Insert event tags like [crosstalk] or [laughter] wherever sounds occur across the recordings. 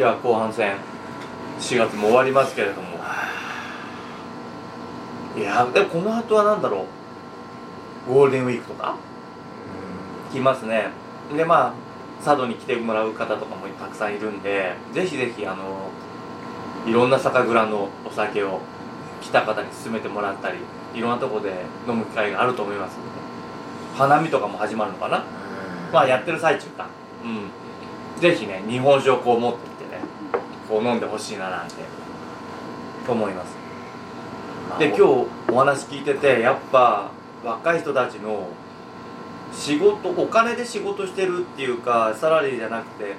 はいでは後半戦4月も終わりますけれども。いやでもこの後は何だろう。ゴールデンウィークとか？来ますね。でまあ佐渡に来てもらう方とかもたくさんいるんでぜひぜひあのいろんな酒蔵のお酒を来た方に勧めてもらったりいろんなとこで飲む機会があると思いますので。花見とかも始まるのかな？まあやってる最中か。うん。ぜひね日本酒をこう持ってこう飲んでほしいななんて。思います。で今日お話聞いててやっぱ若い人たちの仕事お金で仕事してるっていうかサラリーじゃなくて、ね、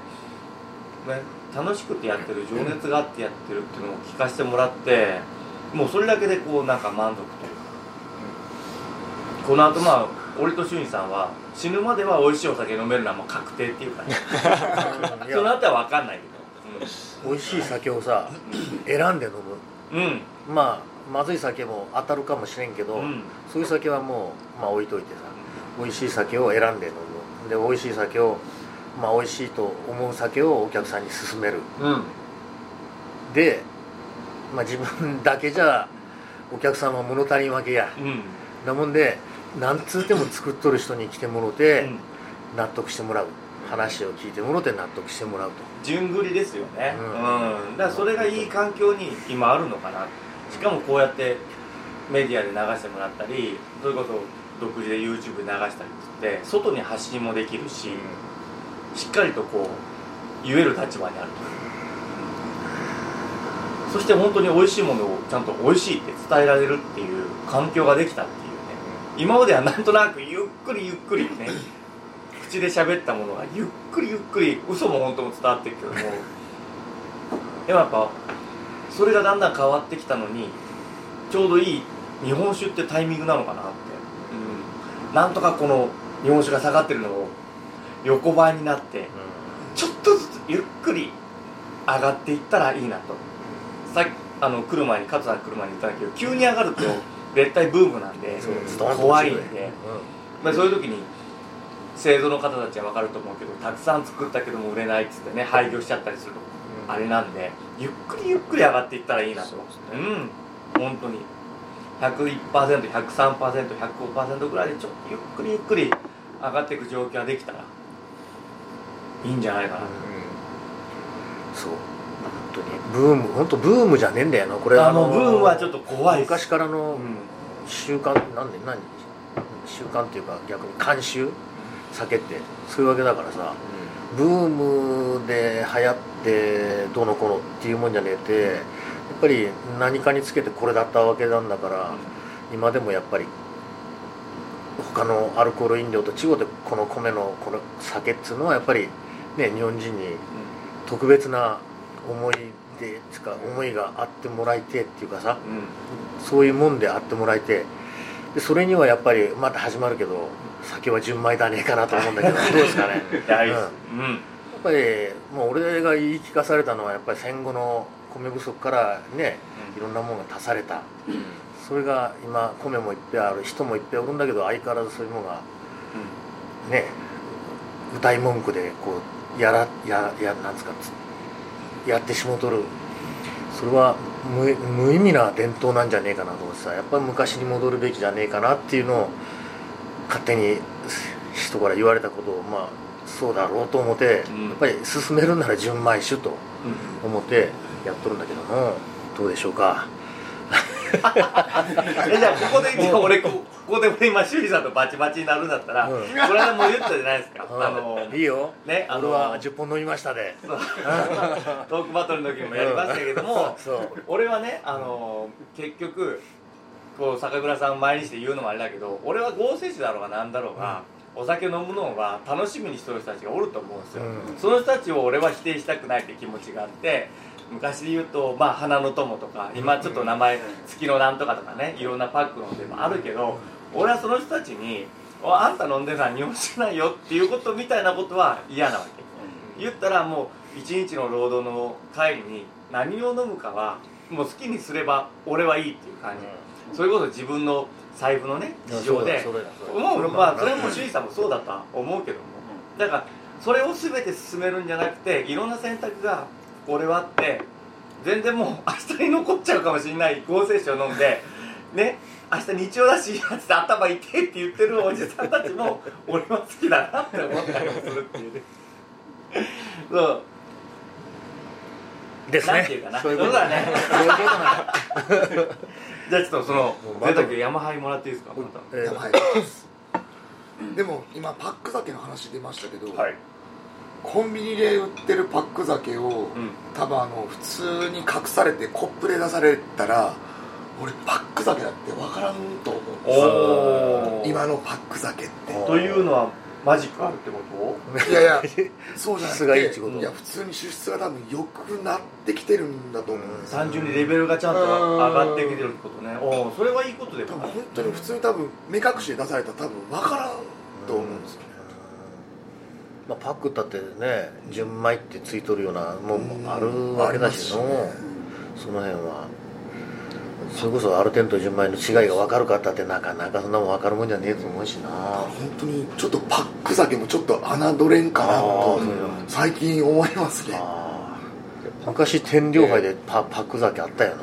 楽しくてやってる情熱があってやってるっていうのを聞かせてもらってもうそれだけでこうなんか満足というか。この後まあ俺と俊さんは死ぬまでは美味しいお酒飲めるのはもう確定っていうかね。[laughs] その後は分かんないけど、うん、美味しい酒をさ選んで飲む。うん。まあまずい酒も当たるかもしれんけど、うん、そういう酒はもう、まあ、置いといてさ美味しい酒を選んで飲む。で美味しい酒をまあ美味しいと思う酒をお客さんに勧める、うん、で、まあ、自分だけじゃお客さんは物足りんわけや、うん、なもんで何つうても作っとる人に来てもろて、納得してもらう。話を聞いてもろて納得してもらうと順繰りですよね。うん、だからそれがいい環境に今あるのかな。しかもこうやってメディアで流してもらったりそれこそ独自で YouTube で流したりって外に発信もできるし、しっかりとこう言える立場にあるそして本当に美味しいものをちゃんと美味しいって伝えられるっていう環境ができたっていうね。今まではなんとなくゆっくりゆっくりね口で喋ったものがゆっくりゆっくり嘘も本当も伝わってるけども。[laughs] でもやっぱそれがだんだん変わってきたのにちょうどいい日本酒ってタイミングなのかなって、うん、なんとかこの日本酒が下がってるのを横ばいになって、ちょっとずつゆっくり上がっていったらいいなと。さっきあの来る前に加藤さん来る前に言ったんだけど急に上がると絶対ブームなんで怖いんで、まあ、そういう時に製造の方たちは分かると思うけどたくさん作ったけども売れないっつってね廃業しちゃったりするとあれなんでゆっくりゆっくり上がっていったらいいなとう、ね、うん。本当に。101%103%105% ぐらいでちょっとゆっくりゆっくり上がっていく状況ができたらいいんじゃないかな、うん、そう。本当に。ブーム本当ブームじゃねえんだよなこれ。あのブームはちょっと怖い昔からの習慣、うん、なんで何？習慣っていうか逆に慣習？酒ってそういうわけだからさ、うん、ブームで流行ってどうのこうのっていうもんじゃねえてやっぱり何かにつけてこれだったわけなんだから、今でもやっぱり他のアルコール飲料と違うてこの米のこの酒っつうのはやっぱりね日本人に特別な思いでつか思いがあってもらいてっていうかさ、うん、そういうもんであってもらいてでそれにはやっぱりまた始まるけど酒は純米だねえかなと思うんだけど [laughs] どうですかね、うん、やっぱりもう俺が言い聞かされたのはやっぱり戦後の米不足からねいろんなものが足された、それが今米もいっぱいある人もいっぱいおるんだけど相変わらずそういうのが、ね歌い文句でこうやらややなんつかやってしもとる。それは無無意味な伝統なんじゃねえかなと思ってさやっぱり昔に戻るべきじゃねえかなっていうのを勝手に人から言われたことをまあそうだろうと思って、うん、やっぱり進めるなら純米酒と思ってやっとるんだけどもどうでしょうか？[laughs] えじゃあここで今俺ここで俺今修理さんとバチバチになるんだったら、うん、この間も言ったじゃないですか、うん、あのいいよ。ねあのは10本飲みましたで。トークバトルの時もやりましたけども、[laughs] う。ん、俺はねあの結局こう酒蔵さん前にして言うのもあれだけど俺は合成酒だろうが何だろうが、お酒飲むのは楽しみにしてる人たちがおると思うんですよ、その人たちを俺は否定したくないって気持ちがあって昔で言うと、まあ、花の友とか今ちょっと名前月のなんとかとかねいろんなパックのでもあるけど俺はその人たちに「あんた飲んでない日本酒ないよ」っていうことみたいなことは嫌なわけ。言ったらもう一日の労働の帰りに何を飲むかはもう好きにすれば俺はいいっていう感じ、それこそ自分の財布のね事情で。もうまあそれも周囲さんもそうだとは思うけども。だからそれを全て進めるんじゃなくていろんな選択が俺はあって全然もう明日に残っちゃうかもしれない合成酒を飲んで。[laughs] ね明日日曜だしつって頭痛いって言ってるおじさんたちも [laughs] 俺は好きだなって思ったりもするっていうね。そう。ですね。そういうことだねそういうことなんだ [laughs] じゃあちょっとそのもう贅沢ヤマハイもらっていいですか？また。えでも今パック酒の話出ましたけど、はい。コンビニで売ってるパック酒を、うん。多分あの普通に隠されてコップで出されたら俺パック酒だって分からんと思うんです今のパック酒って。というのはマジックあるってこと？いやいやそうじゃな質がいいっくてこと？ていや普通に出質が多分良くなってきてるんだと思う。ん。ですよ単純にレベルがちゃんと上がってきてるってことね。おおそれはいいことで多も分本当に普通に多分目隠しで出されたら多分分からんと思うんですよね。まあ、パックだってね純米ってついとるようなもんもあるわけだしの、その辺はそれこそアルテンと純米の違いが分かるかったってなかなかそんなもん分かるもんじゃねえと思うしな。本当にちょっとパック酒もちょっと侮れんかなあとー。最近思いますね。昔天領杯でパパック酒あったよ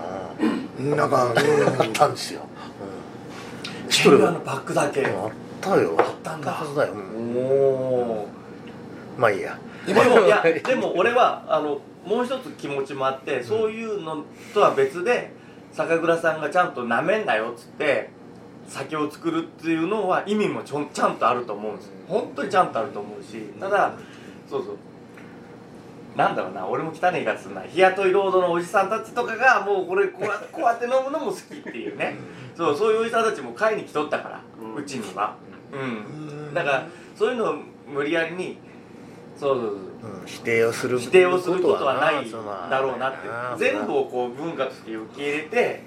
な、なんか、あったんですよ、うん、のパックだけあったよ。あったんだ。はずだよ、うん。おおまあいいや。でもいや [laughs] でも俺はあのもう一つ気持ちもあってそういうのとは別で酒蔵さんがちゃんとなめんなよっつって酒を作るっていうのは意味もちょんちゃんとあると思うんです。本当にちゃんとあると思うしただそうそう。なんだろうな俺も汚い言い方すんな日雇い労働のおじさんたちとかがもうこれこうや [laughs] こうやって飲むのも好きっていうね。そうそういうおじさんたちも買いに来とったからうちには。うん。だからそういうのを無理やりにそうそうそう。うん。否定をする否定をすることはないだろうなって全部をこう文化として受け入れて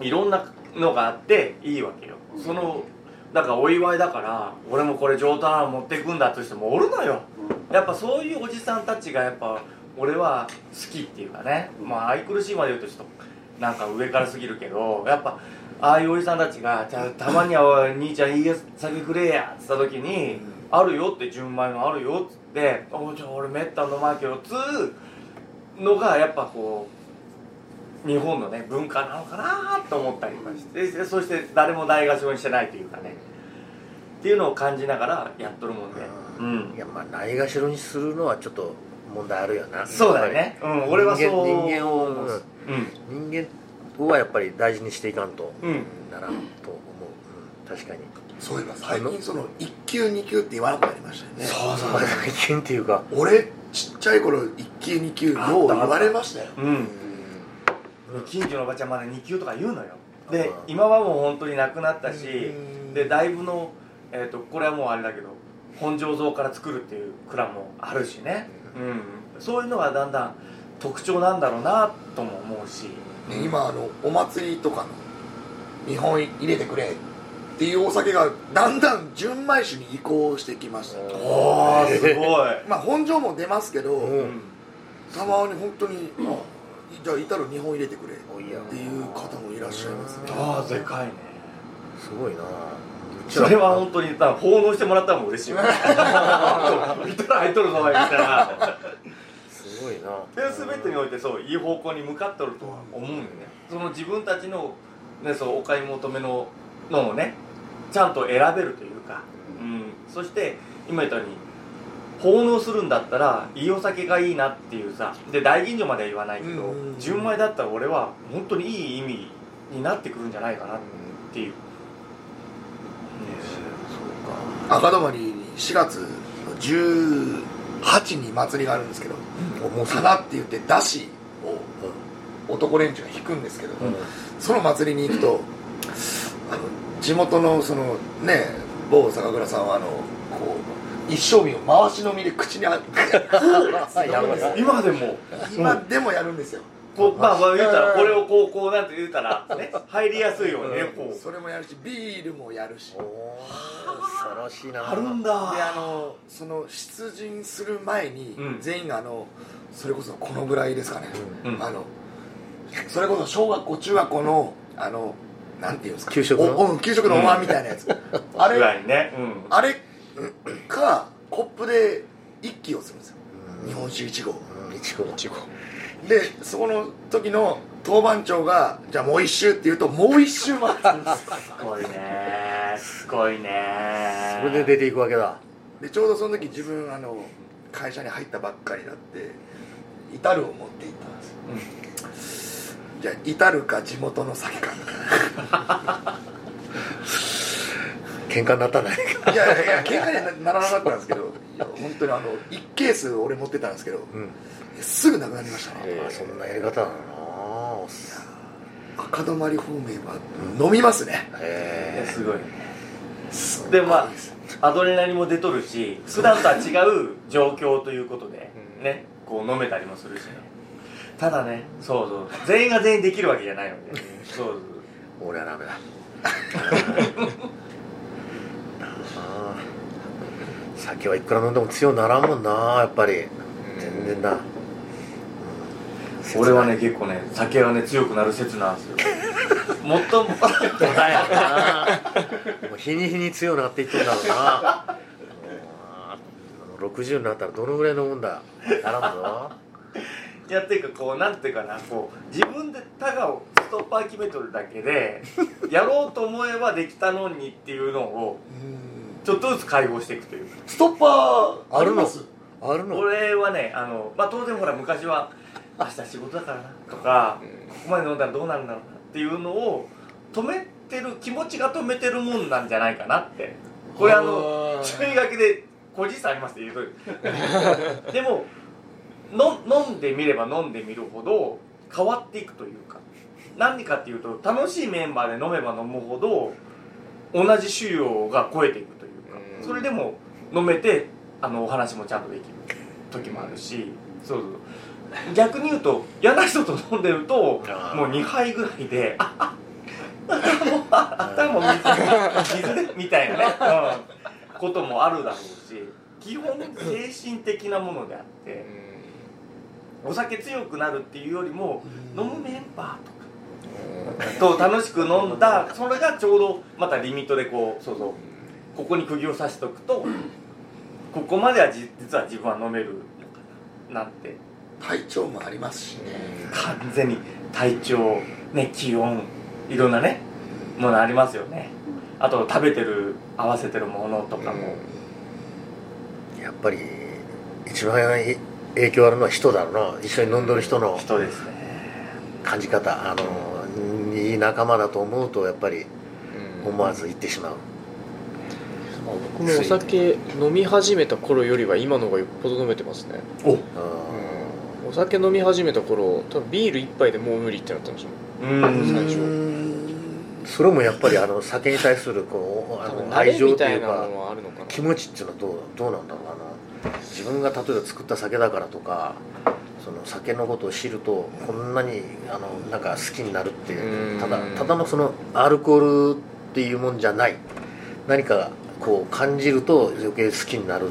いろんなのがあっていいわけよ。そのだからお祝いだから俺もこれ上等なの持っていくんだとしてもおるのよ。やっぱそういうおじさんたちがやっぱ俺は好きっていうかね。まあ愛くるしいまで言うとちょっとなんか上からすぎるけどやっぱああいうおじさんたちが「じゃあたまにはおい兄ちゃんいいや酒くれや」っつった時に「あるよ」って純米のあるよっつって「おじゃあ俺めったに飲まんけど」つ。うのがやっぱこう日本のね文化なのかなと思ったりとかして。でそして誰もないがしろにしてないというかね。っていうのを感じながらやっとるもんで。うん。いやまあないがしろにするのはちょっと問題あるよな。そうだよねうん俺はそう。人間人間をうん。人間はやっぱり大事にしていかんと。うん。ならんと思う、うん、確かにそういえば最近その1級2級って言わなくなりましたよね。そうそうまあ最近っていうか俺ちっちゃい頃1級2級よう言われましたよ。うん。近所のおばちゃんまで2級とか言うのよ。でうん。今はもう本当になくなったしうん。でだいぶの、えー、とこれはもうあれだけど本醸造から作るっていう蔵もあるしね、うん、そういうのがだんだん特徴なんだろうなとも思うし。ね今あのお祭りとかの日本入れてくれっていうお酒がだんだん純米酒に移行してきました。うんおーすごい、[laughs] まあ本醸も出ますけど、うん。たまに本当にあじゃあいたら日本入れてくれっおいやていう方もいらっしゃいますね。ああでかいね。すごいな。それは本当にだ奉納してもらったらもう嬉しいよい [laughs] たら入っとるぞみたいな。すごいな。で全てにおいてそういい方向に向かっとるとは思うよね。その自分たちの、ね、そうお買い求めののをねちゃんと選べるというか、うん、そして今言ったように奉納するんだったらいいお酒がいいなっていうさで大吟醸までは言わないけど、うんうんうん。純米だったら俺は本当にいい意味になってくるんじゃないかなっていう、そうか。赤泊に4月の18に祭りがあるんですけどおもうすぐ花って言ってだしを男連中が引くんですけど、うん。その祭りに行くとあの地元のそのね某酒蔵さんはあのこう一升瓶を回し飲みで口にあ [laughs] 今でも。今でもやるんですよ、こうまあまあ言うたらこれをこうこうなんて言うたらね入りやすいようにねこう。それもやるしビールもやるし。おお恐ろしいな。あるんでだあのその出陣する前に、うん。全員があのそれこそこのぐらいですかね、うん。あのそれこそ小学校中学校のあのなんていうんですか？給食の？おうん給食のお椀みたいなやつ、あぐられいね。うん。あれかコップで一気をするんですよ。うん。日本酒1合うん。いちごいちごでそこの時の当番長がじゃあもう一周って言うともう一周回るんですよ。すごいね。すごいね。それで出ていくわけだ。でちょうどその時自分あの会社に入ったばっかりだって至るを持って行ったんですよ、じゃあ至るか地元の酒か。[laughs] 喧嘩になったね。いやいやいや喧嘩にはならなかったんですけどいや本当にあの1ケース俺持ってたんですけどうん。すぐなくなりました。ねえあそんなやり方なの赤止まり方面は飲みますね。いやへすごい。ねすごいでまあアドレナリンも出とるし普段とは違う状況ということでうん。ねこう飲めたりもするしねただね。そうそう。全員が全員できるわけじゃないのでそうそう。え俺はダメだ。[laughs] 酒はいくら飲んでも強ならんもんなやっぱり。全然だ、うん。俺はね結構ね酒がね強くなる説なんですよ。[laughs] もっとも。だよな。[laughs] もう日に日に強くなっていっとんだろうな。うん60になったらどのぐらい飲むんだ。ならんぞやっていうかこうなんていうかな。こう自分でタガをストッパー決めとるだけで [laughs] やろうと思えばできたのにっていうのをうん。ちょっとずつ解放していくという。かストッパーあります？あるの。俺はねあの、まあ、当然ほら昔は明日仕事だからなとかここまで飲んだらどうなるんだろうなっていうのを止めてる気持ちが止めてるもんなんじゃないかなって。これあの注意書きで個人差ありますって言うとり [laughs] でもの飲んでみれば飲んでみるほど変わっていくというか。何かっていうと楽しいメンバーで飲めば飲むほど同じ腫瘍が超えていくというか。うん。それでも飲めてあのお話もちゃんとできる時もあるし。そうそう。逆に言うと嫌な人と飲んでるともう2杯ぐらいでああもうあ頭も水水でみたいなね、[laughs] うん、こともあるだろうし。基本精神的なものであってお酒強くなるっていうよりも飲むメンバーとか。と楽しく飲んだそれがちょうどまたリミットでこうそうそうここに釘を刺しておくとここまではじ実は自分は飲めるのかななんて。体調もありますしね。完全に体調ね気温いろんなねものありますよね。あと食べてる合わせてるものとかも、やっぱり一番影響あるのは人だろうな。一緒に飲んどる人の人ですね。感じ方。あのいい仲間だと思うとやっぱり思わず言ってしまう。僕もお酒飲み始めた頃よりは今の方がよっぽど飲めてますね。お。あお酒飲み始めた頃多分ビール一杯でもう無理ってなったんですようん。最初。ーそれもやっぱりあの酒に対するこうあの愛情というかたいなものはあるのかな。気持ちっていうのはどうどうなんだろう。な自分が例えば作った酒だからとかその酒のことを知るとこんなにあのなんか好きになるってうん。ただただのそのアルコールっていうもんじゃない。何かこう感じると余計好きになる。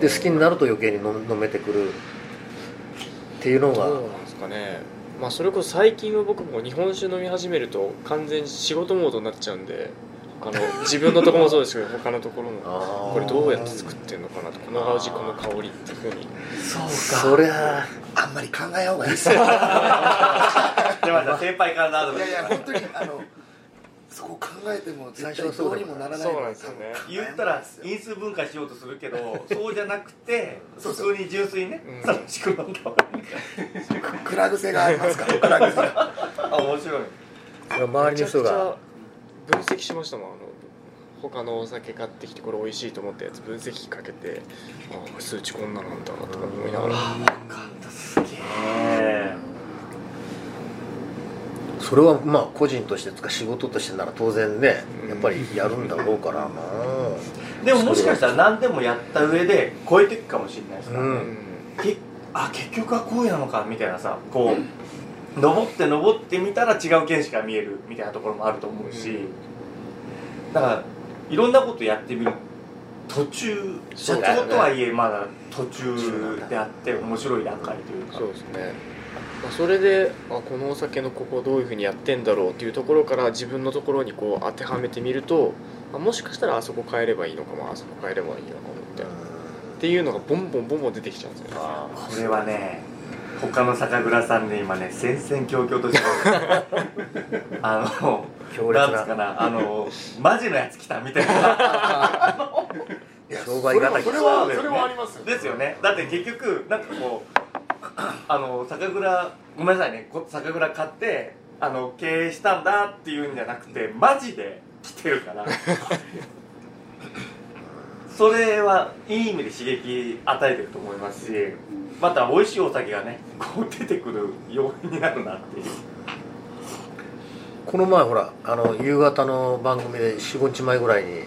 で好きになると余計に飲飲めてくる。っていうのが。どうなんですかね。まあそれこそ最近は僕も日本酒飲み始めると完全に仕事モードになっちゃうんで他の自分のところもそうですけど [laughs] 他のところもこれどうやって作ってんのかなとこの味この香りっていうふうに。そうか。そりゃあ。んまり考えようがいい。ですよ出ました先輩からのアドいやバイス。いや本当にあのそこ考えても絶対どうにもならない。そうなんですよね。言ったら因数分解しようとするけどそうじゃなくて普通に純粋にねうん。楽しく飲んだ方がいい。クラ癖がありますからクラ癖が。[laughs] あ面白い。周りの人が分析しましたもん。あの他のお酒買ってきてこれ美味しいと思ったやつ分析機かけてああ数値こんななんだとか思いながら。すげえそれはまあ個人としてとか仕事としてなら当然ねうん。やっぱりやるんだろうからな。でももしかしたら何でもやった上で超えていくかもしれないですから、うん。けあ結局はこういうのかみたいなさこう登って登ってみたら違う景色が見えるみたいなところもあると思うし、だからいろんなことやってみる途中社長とはいえまだ途中であって面白い段階というか。そうですね、まあ、それであこのお酒のここどういうふうにやってんだろうっていうところから自分のところにこう当てはめてみるとあもしかしたらあそこ変えればいいのかもあそこ変えればいいのかもみたいなっていうのがボンボンボンボン出てきちゃうんですよ。ねこれはね他の酒蔵さんで今ね戦々恐々として。る [laughs] あの強烈な。なんつうかなあのマジのやつ来たみたいな。[laughs] いや商売敵。それはそれはありますよですよね。だって結局なんかこうあの酒蔵ごめんなさいね。こ酒蔵買ってあの経営したんだっていうんじゃなくてマジで来てるから [laughs] それはいい意味で刺激与えてると思いますしまた美味しいお酒がねこう出てくる要因になるなっていう。この前ほらあの夕方の番組で45日前ぐらいに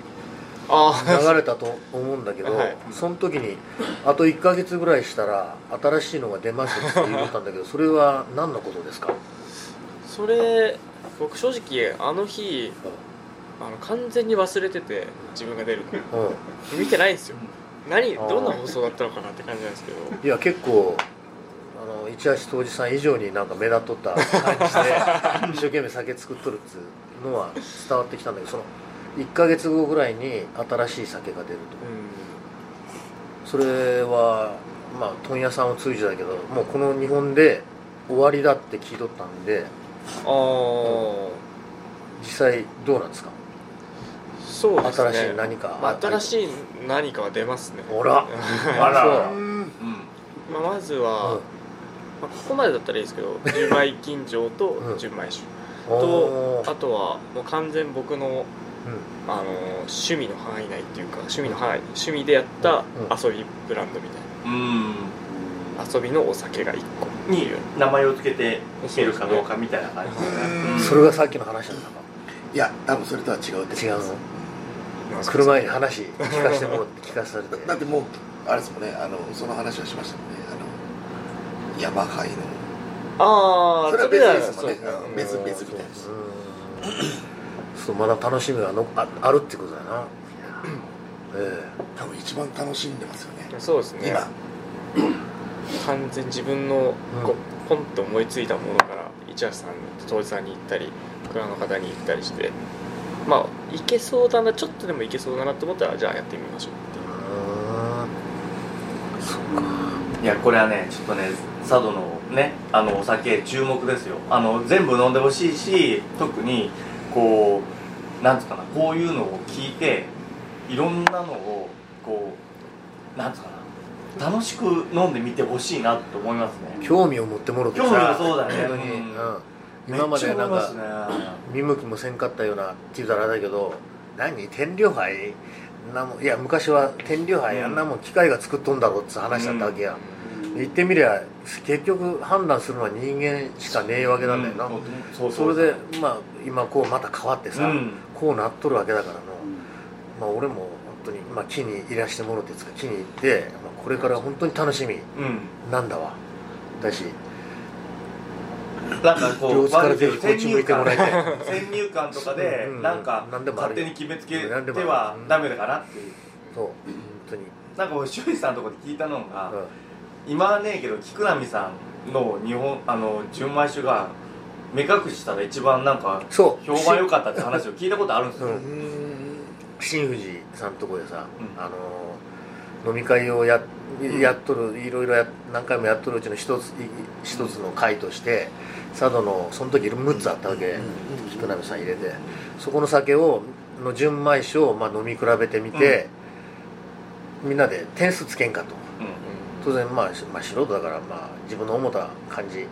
ああ流れたと思うんだけど、はい。その時にあと1ヶ月ぐらいしたら新しいのが出ますって言ったんだけどそれは何のことですか？それ僕正直あの日あの完全に忘れてて自分が出るの。う見てないんですよ。何どんな放送だったのかなって感じなんですけど。んいや結構あの市橋当時さん以上になんか目立っとった感じで [laughs] 一生懸命酒作っとるっつうのは伝わってきたんだけどその1ヶ月後ぐらいに新しい酒が出ると。それはまあ問屋さんを通じたけどもうこの日本で終わりだって聞いとったんでああ実際どうなんですか？そうですね。新しい何か。まあ、新しい何かは出ますね。ほら。あら。まあ、まずは、うん。まあ、ここまでだったらいいですけど純米吟醸とうん。純米酒。とあとはもう完全僕のうん。あの趣味の範囲内っていうか趣味の範囲趣味でやったうん。遊びブランドみたいうん。な遊びのお酒が1個。に名前を付けていけるかどうかみたいな感じね。それがさっきの話だったかいや多分それとは違うって違うの？来る前に話聞かせてもらって [laughs] 聞かされて。だってもうあれですもんね。あのその話はしましたもんね。あの山灰の。ああそれは別ですもんね。別別みたいです。うん。そうまだ楽しみがのああるってことだな。え多分一番楽しんでますよね。そうですね。今。完全自分のこうポンと思いついたものから市橋さん当時さんに行ったり蔵の方に行ったりしてまあいけそうだなちょっとでもいけそうだなと思ったらじゃあやってみましょう。そっかいやこれはねちょっとね佐渡のねあのお酒注目ですよ。あの全部飲んでほしいし特にこうなんつうかなこういうのを聞いていろんなのをこうなんつうかな楽しく飲んでみてほしいなと思いますね。興味を持ってもろてさ。興味がそうだね。本当に、ううんん今までなんか見向きもせんかったようなって言うたらあれだけど何天領杯？なもんいや昔は天領杯、うん。あんなもん機械が作っとんだろうって話だったわけや、言ってみりゃ結局判断するのは人間しかねえわけなんだよな、うん。それでまあ今こうまた変わってさ、うん。こうなっとるわけだからの、まあ俺も本当に、まあ、木にいらしてもろてつか木に行って、まあ、これから本当に楽しみうん。なんだわ。だしなんかこう両津からぜひこっ先入観 [laughs] 先入観とかでうん。なんか勝手に決めつけてはダメだかなっていう。そう。本当に、なんか俺修理さんのとこで聞いたのが、うん。今はねえけど菊波さんの日本あの純米酒が目隠ししたら一番なんか評判良かったって話を聞いたことあるんですよ、う。ん。新富士さんのとこでさ、うん。あの飲み会をややっとるいろいろや何回もやっとるうちの一つい一つの会として佐渡のその時6つあったわけ、菊波さん入れて。そこの酒をの純米酒をまあ飲み比べてみて、みんなで点数つけんかと。当然まあ、しまあ、素人だからまあ自分の思った感じ。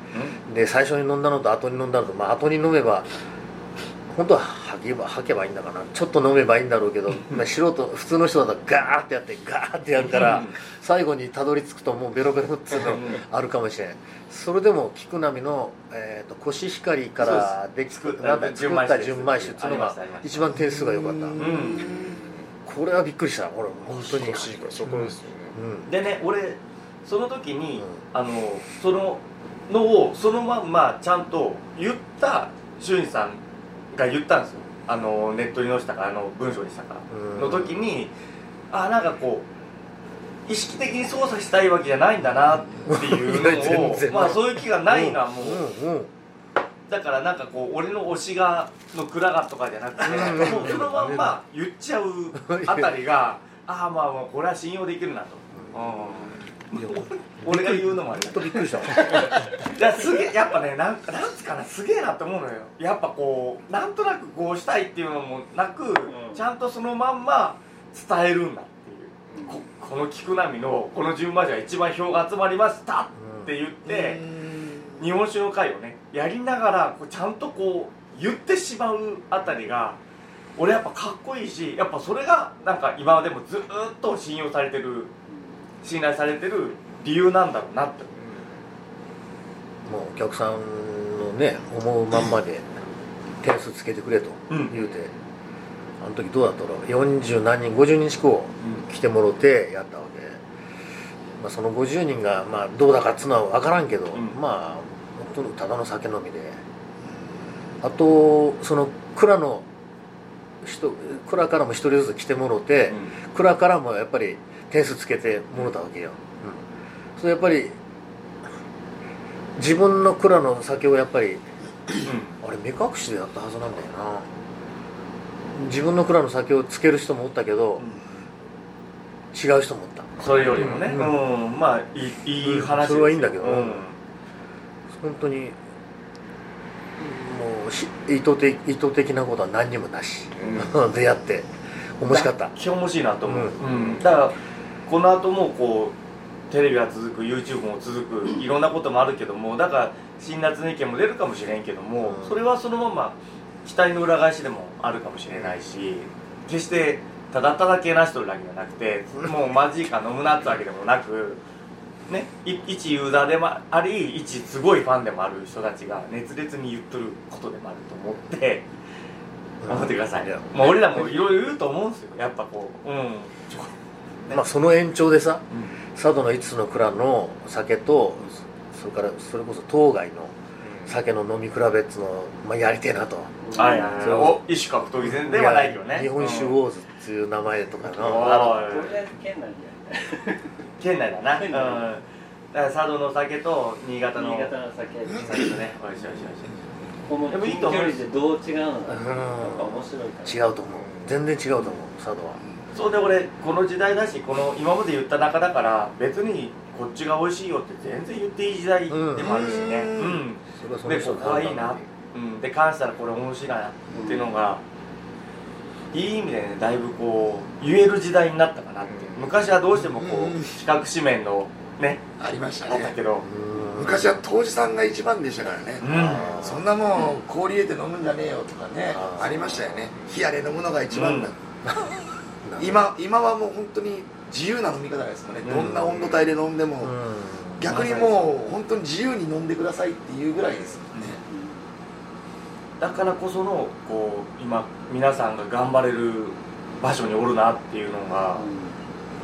で最初に飲んだのと後に飲んだのと、まあ後に飲めば本当は吐けば吐けばいいんだかなちょっと飲めばいいんだろうけど、まあ、素人普通の人だとガーってやってガーってやるから、うん。最後にたどり着くともうベロベロっていうのあるかもしれんそれでも菊波の、えー、とコシヒカリからでき作った純米酒っていうのが一番点数が良かった。うん。これはびっくりしたこれ本当に。欲しいからそこですよね、うん。でね俺その時に、うん。あのそののをそのまんまちゃんと言った修理さんが言ったんですよ。あのネットに載せたかあの文章にしたかうんの時にあなんかこう意識的に操作したいわけじゃないんだなっていうのを [laughs] 然。まあそういう気がないのはもう、うんうん。だからなんかこう俺の推しがの蔵がとかじゃなくてうん。もうそのまんま言っちゃうあたりが [laughs] ああまあまあこれは信用できるなと。うん俺が言うのもあれとびっくりしたわ。いやすげえやっぱねなんかなんつかなすげえなって思うのよ。やっぱこうなんとなくこうしたいっていうのもなく、ちゃんとそのまんま伝えるんだっていう。ここの菊波のこの順番じゃ一番票が集まりましたって言って、日本酒の会をねやりながらこうちゃんとこう言ってしまうあたりが俺やっぱかっこいいしやっぱそれがなんか今までもずっと信用されてる信頼されてる理由なんだろうなって。もうお客さんのね思うまんまで点数つけてくれとうん。言うて、あの時どうだったろう40何人50人近く来てもろてやったわけ、まあ、その50人がまあどうだかっつうのは分からんけど、ん。まあ本当にただの酒飲みで。あとその蔵の人蔵からも一人ずつ来てもろて、蔵からもやっぱり点数つけてもろたわけよ、うん、それやっぱり自分の蔵の酒をやっぱりあれ目隠しでやったはずなんだよな。自分の蔵の酒をつける人もおったけど、違う人もおった。それよりもね、ううん。んまあいいいい話それはいいんだけど。うん。本当にもうし意図的意図的なことは何にもなし、[laughs] 出会って面白かった。気持ちいいなと思う、ううん。だからこの後もこうテレビが続く YouTube も続くいろんなこともあるけどもだから辛辣な意見も出るかもしれんけども、うん。それはそのまま期待の裏返しでもあるかもしれないし決してただただけなしとるだけじゃなくてもうマジか飲むなってわけでもなくねい一ユーザーでもあり一すごいファンでもある人たちが熱烈に言っとることでもあると思って。頑張ってください、いや。まあ、俺らもいろいろ言うと思うんですよ。やっぱこううん、ねまあその延長でさ佐渡の5つの蔵の酒とそれからそれこそ当該の酒の飲み比べっつうのを、まあ、やりてえなと。はいはいはい。そうお一種格闘技戦ではないけどね。日本酒ウうんォーズっていう名前とかの、おあーとりあえず県内でや県内だ。な、うん、県だ内から佐渡の酒と新潟の新潟の酒。酒とねおいしいおいしいおいしいこのでもいい近と思う。距離でどう違うのか。うん。面白いから。違うと思う。全然違うと思う佐渡はそうで俺この時代だしこの今まで言った中だから別にこっちが美味しいよって全然言っていい時代でもあるしね。ううん。ん、それはそので人ここはいいな。うん、で感謝したらこれ面白いなっていうのが、いい意味でねだいぶこう言える時代になったかなって。昔はどうしてもこうん。う四角紙面のねありましたね。あったけど。うん。昔は当時さんが一番でしたからね。うん。そんなもん氷入れて飲むんじゃねえよとかねありましたよね。冷やで飲むのが一番だ、うん今今はもう本当に自由な飲み方ですもんね、うん。どんな温度帯で飲んでも、うん。逆にもう本当に自由に飲んでくださいっていうぐらいですもんね、だからこそのこう今皆さんが頑張れる場所におるなっていうのが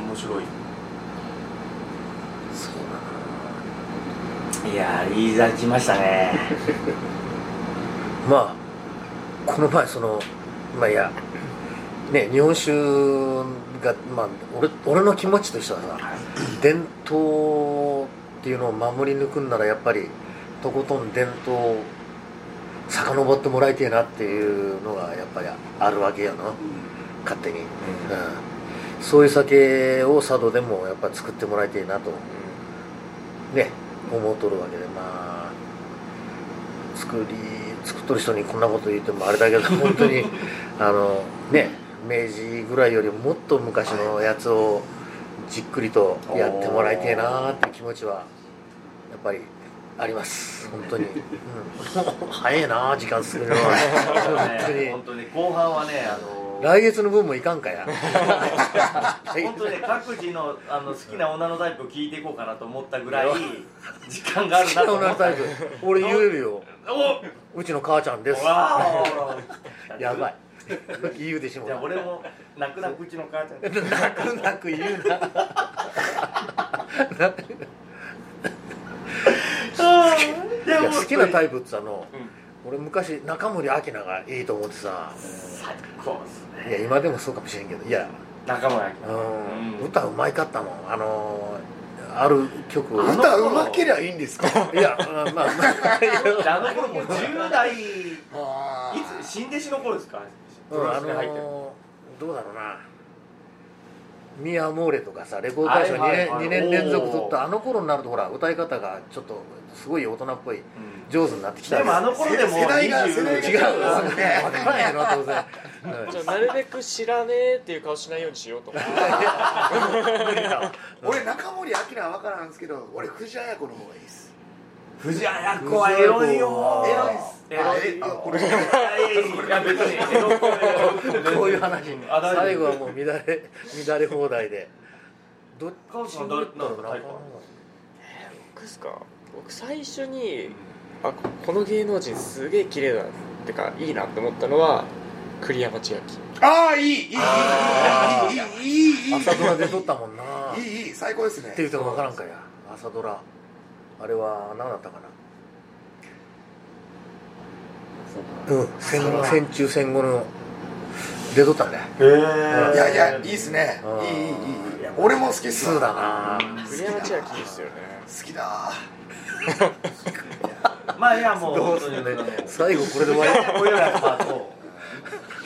面白い。そういやーいいざきましたね。[laughs] まあこの前そのまあいやね日本酒がまあ俺俺の気持ちとしてはさ伝統っていうのを守り抜くんならやっぱりとことん伝統を遡ってもらいてえなっていうのがやっぱりあるわけよな。勝手に、うん。そういう酒を佐渡でもやっぱ作ってもらいてえなとね思うとるわけで。まあ作り作っとる人にこんなこと言ってもあれだけど本当に [laughs] あのね明治ぐらいよりもっと昔のやつをじっくりとやってもらいてえなって気持ちはやっぱりあります。本当に、うん、早いな時間過ぎるのは。本当に。本当に後半はねあの来月の分もいかんかや。[laughs] 本当にね各自のあの好きな女のタイプを聞いていこうかなと思ったぐらい時間があるなと思った。女のタイプ。俺言えるよ。おうちの母ちゃんです。やばい [laughs] 言うでしもじゃあ俺も泣く泣くうちの母ちゃん。泣く泣く言うな。[laughs] 好きなタイイプってさあの、俺昔中森明菜がいいと思ってさ。最高ですね。いや今でもそうかもしれんけど。いや、仲間やうん。うん。歌うまいかったもん。あのある曲歌うまけりゃいいんですか？いやまあまあまあの頃もう10代いあつ新弟子の頃ですか？プロレスに入ってる。のどうだろうな。ミアモーレとかさレコード大賞2年,、はいはいはい。二年連続取ったあの頃になるとほら歌い方がちょっとすごい大人っぽいうん。上手になってきた。でもあの頃でも世代が世代が。違う分からないの当然、う [laughs] んじゃあなるべく知らねえっていう顔しないようにしようと思って俺中森明は分からんすけど俺藤あや子の方がいいです藤あや子はエロいよ。エロいっす。エロい。あこれい。や別に。エロく [laughs] こういう話最後はもう乱れ乱れ放題で。どっちだったら誰なんかタイプある僕ですか？僕最初にあここの芸能人すげえ綺麗だってかいいなって思ったのは栗山千明。ああいいいいいいいいいいいいいい。朝ドラで撮ったもんな。いいいい最高ですね。って言っても分からんかや。朝ドラあれは何だったかな？うん。戦戦中戦後の。出とったんだよへえいやいやいいっすね。うん。いいいいいい。俺も好きっす2だな。栗山千明いいですよね。好きだ。まあいやもうどうね最後これで終わり。こういうやつだと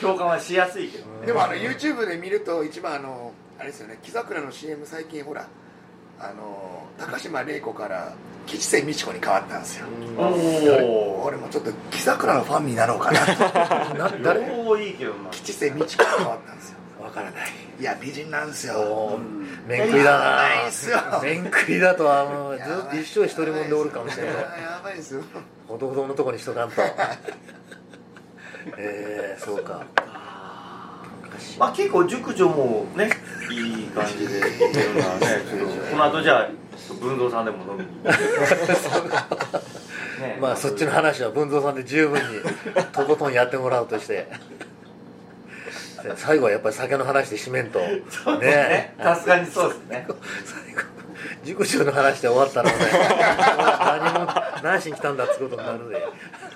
共感はしやすいけどね。でもあの YouTube で見ると一番あのあれですよね。木桜の CM 最近ほらあの高島玲子から吉瀬美智子に変わったんですよ。おお俺もちょっと木桜のファンになろうかな。[laughs] な誰？両方いいけどな。吉瀬美智子に変わったんですよ。分からない。いや美人なんですよ。面食いだないっすよな面食いだとはもうずっと一生一人もんでおるかもしれないややばいですよ。ほどほどのとこにしとかんと。[laughs] えー、そうかまあ結構熟女もねいい感じでね [laughs] この後じゃあ文蔵さんでも飲みに。[laughs] ね。まあそっちの話は文蔵さんで十分にとことんやってもらうとして。[laughs] 最後はやっぱり酒の話で締めんと。ね。さすがにそうですね。最後熟女の話で終わったらね [laughs] 何も何しに来たんだってことになるで。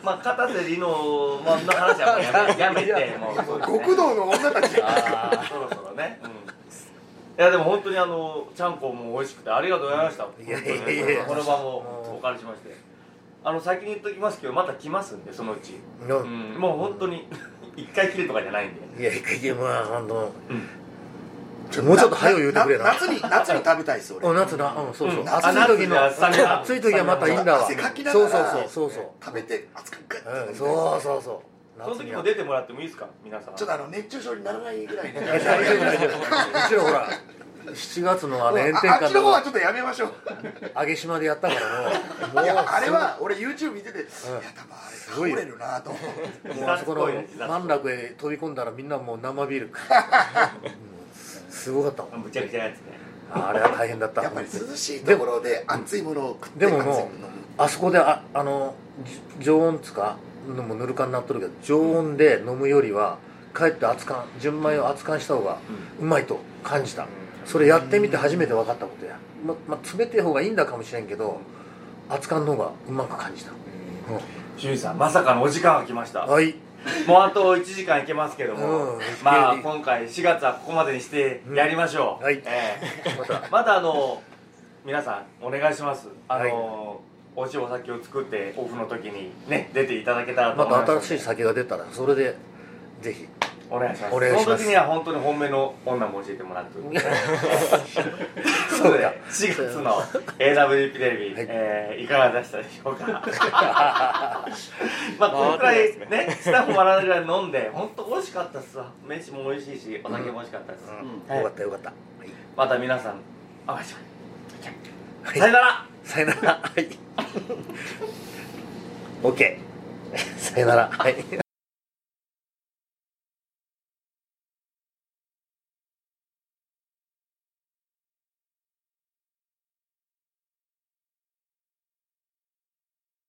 まあ片瀬里のまあの話はもうやめやめてもう。ね極道の女たちあそろそろね、うん、いやでも本当にあのちゃんこも美味しくてありがとうございました。いやいやいやいやこの場もお借りしまして。あの先に言っときますけどまた来ますんでそのうち、うん、もう本当に一回きりとかじゃないんで。いやいやまあ本当。ちょもうちょっと早う言うてくれな。夏に夏に食べたいです俺。お夏なうんそうそう、うん暑い時の暑い時はまたいいんだわ。汗かきながらそうそうそうそう。そう食べて熱くグッうん、とそうそうそう。その時もは出てもらってもいいですか皆さん。ちょっとあの熱中症にならないぐらいね。大丈夫大丈夫。うちらほら7月のあの炎天ああっ下のちの方はちょっとやめましょう。上げ島でやったからもう。いやあれもは俺 YouTube 見てていや多分あれ倒れるなと思う。もうあそこの満楽へ飛び込んだらみんなもう生ビール、う [laughs] んすごかった。もんむちゃくちゃなやつね。あれは大変だった。やっぱり涼しいところで熱いものを食ってでももうあそこでああのじ常温っつかのもぬるかになっとるけど常温で飲むよりはかえって熱燗純米を熱燗した方がうまいと感じた。それやってみて初めて分かったことや。ままあ冷てえ方がいいんだかもしれんけど熱燗の方がうまく感じた、清水さんまさかのお時間が来ました。うん、はいもうあと1時間いけますけども、うんまあ今回4月はここまでにしてやりましょう、うんはい。ええ。また。またあの皆さんお願いします。あの、美味しいお酒を作ってオフの時にね出ていただけたらとま思います。た新しい酒が出たらそれでぜひお願いします。お願いします。その時には本当に本命の女も教えてもらって [laughs] そうで4月の AWP テレビ、はい。えーいかがでしたでしょうか？[laughs] まあこのくらいねスタッフもらうぐらい飲んで本当美味しかったっすわ。飯も美味しいしお酒も美味しかったです、うん。はい。よかったよかった、はい。また皆さんお会いしましょう。はい。さよなら。さよなら。はい。[laughs] OK さよなら。はい